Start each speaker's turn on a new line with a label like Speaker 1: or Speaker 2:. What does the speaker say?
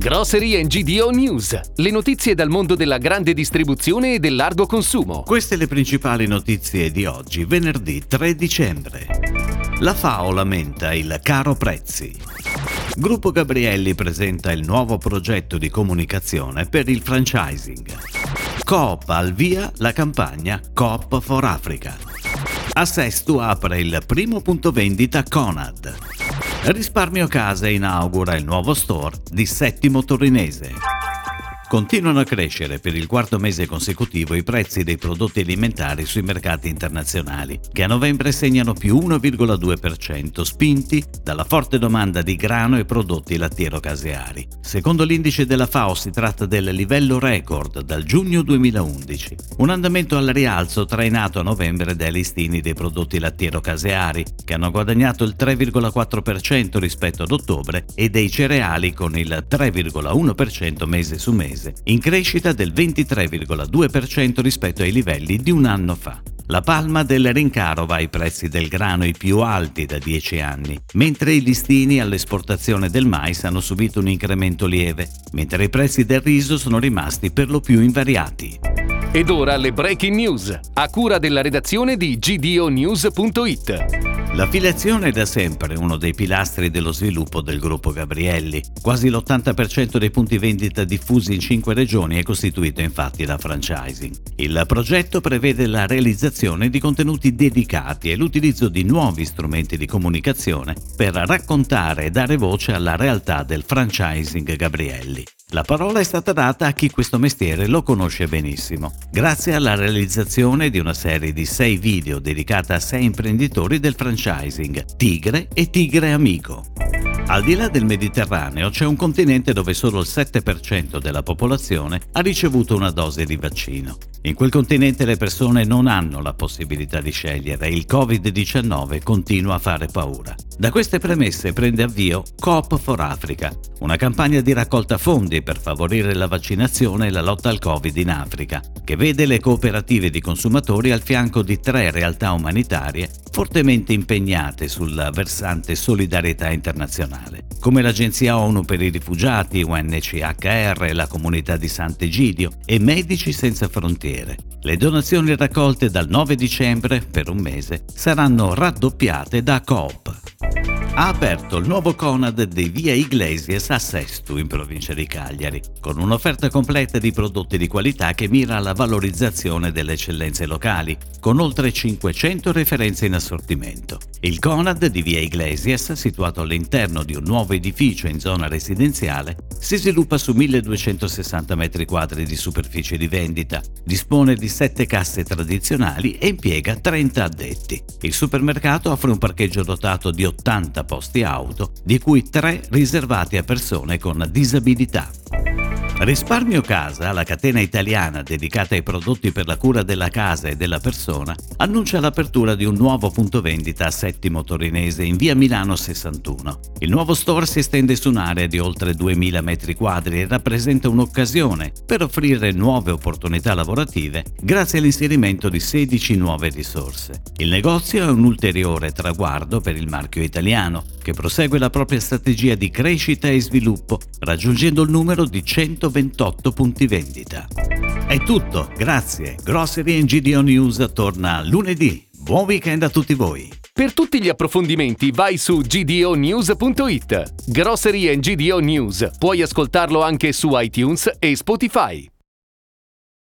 Speaker 1: Grocery GDO News, le notizie dal mondo della grande distribuzione e del largo consumo.
Speaker 2: Queste le principali notizie di oggi, venerdì 3 dicembre. La FAO lamenta il caro prezzi. Gruppo Gabrielli presenta il nuovo progetto di comunicazione per il franchising. Coop al via la campagna Coop for Africa. A Sestu apre il primo punto vendita Conad. Risparmio Casa inaugura il nuovo store di Settimo Torinese. Continuano a crescere per il quarto mese consecutivo i prezzi dei prodotti alimentari sui mercati internazionali, che a novembre segnano più 1,2%, spinti dalla forte domanda di grano e prodotti lattiero-caseari. Secondo l'indice della FAO si tratta del livello record dal giugno 2011, un andamento al rialzo trainato a novembre dai listini dei prodotti lattiero-caseari, che hanno guadagnato il 3,4% rispetto ad ottobre, e dei cereali con il 3,1% mese su mese mese, in crescita del 23,2% rispetto ai livelli di un anno fa. La palma del rincaro va ai prezzi del grano i più alti da 10 anni, mentre i listini all'esportazione del mais hanno subito un incremento lieve, mentre i prezzi del riso sono rimasti per lo più invariati.
Speaker 1: Ed ora le breaking news, a cura della redazione di gdonews.it.
Speaker 2: L'affiliazione è da sempre uno dei pilastri dello sviluppo del gruppo Gabrielli. Quasi l'80% dei punti vendita diffusi in cinque regioni è costituito infatti da franchising. Il progetto prevede la realizzazione di contenuti dedicati e l'utilizzo di nuovi strumenti di comunicazione per raccontare e dare voce alla realtà del franchising Gabrielli. La parola è stata data a chi questo mestiere lo conosce benissimo, grazie alla realizzazione di una serie di sei video dedicata a sei imprenditori del franchising, Tigre e Tigre Amico. Al di là del Mediterraneo c'è un continente dove solo il 7% della popolazione ha ricevuto una dose di vaccino. In quel continente le persone non hanno la possibilità di scegliere e il Covid-19 continua a fare paura. Da queste premesse prende avvio Coop for Africa, una campagna di raccolta fondi per favorire la vaccinazione e la lotta al Covid in Africa, che vede le cooperative di consumatori al fianco di tre realtà umanitarie fortemente impegnate sul versante solidarietà internazionale, come l'Agenzia ONU per i rifugiati, UNCHR, la comunità di Sant'Egidio e Medici Senza Frontiere. Le donazioni raccolte dal 9 dicembre per un mese saranno raddoppiate da Coop ha aperto il nuovo Conad di Via Iglesias a Sestu, in provincia di Cagliari, con un'offerta completa di prodotti di qualità che mira alla valorizzazione delle eccellenze locali, con oltre 500 referenze in assortimento. Il Conad di Via Iglesias, situato all'interno di un nuovo edificio in zona residenziale, si sviluppa su 1260 m2 di superficie di vendita, dispone di 7 casse tradizionali e impiega 30 addetti. Il supermercato offre un parcheggio dotato di 80 posti auto, di cui 3 riservati a persone con disabilità. Risparmio Casa, la catena italiana dedicata ai prodotti per la cura della casa e della persona, annuncia l'apertura di un nuovo punto vendita a Settimo Torinese in via Milano 61. Il nuovo store si estende su un'area di oltre 2000 m2 e rappresenta un'occasione per offrire nuove opportunità lavorative grazie all'inserimento di 16 nuove risorse. Il negozio è un ulteriore traguardo per il marchio italiano, che prosegue la propria strategia di crescita e sviluppo, raggiungendo il numero di 100 128 punti vendita. È tutto, grazie. Grocery GDO News torna lunedì. Buon weekend a tutti voi.
Speaker 1: Per tutti gli approfondimenti vai su gdonews.it. Grocery GDO News. Puoi ascoltarlo anche su iTunes e Spotify.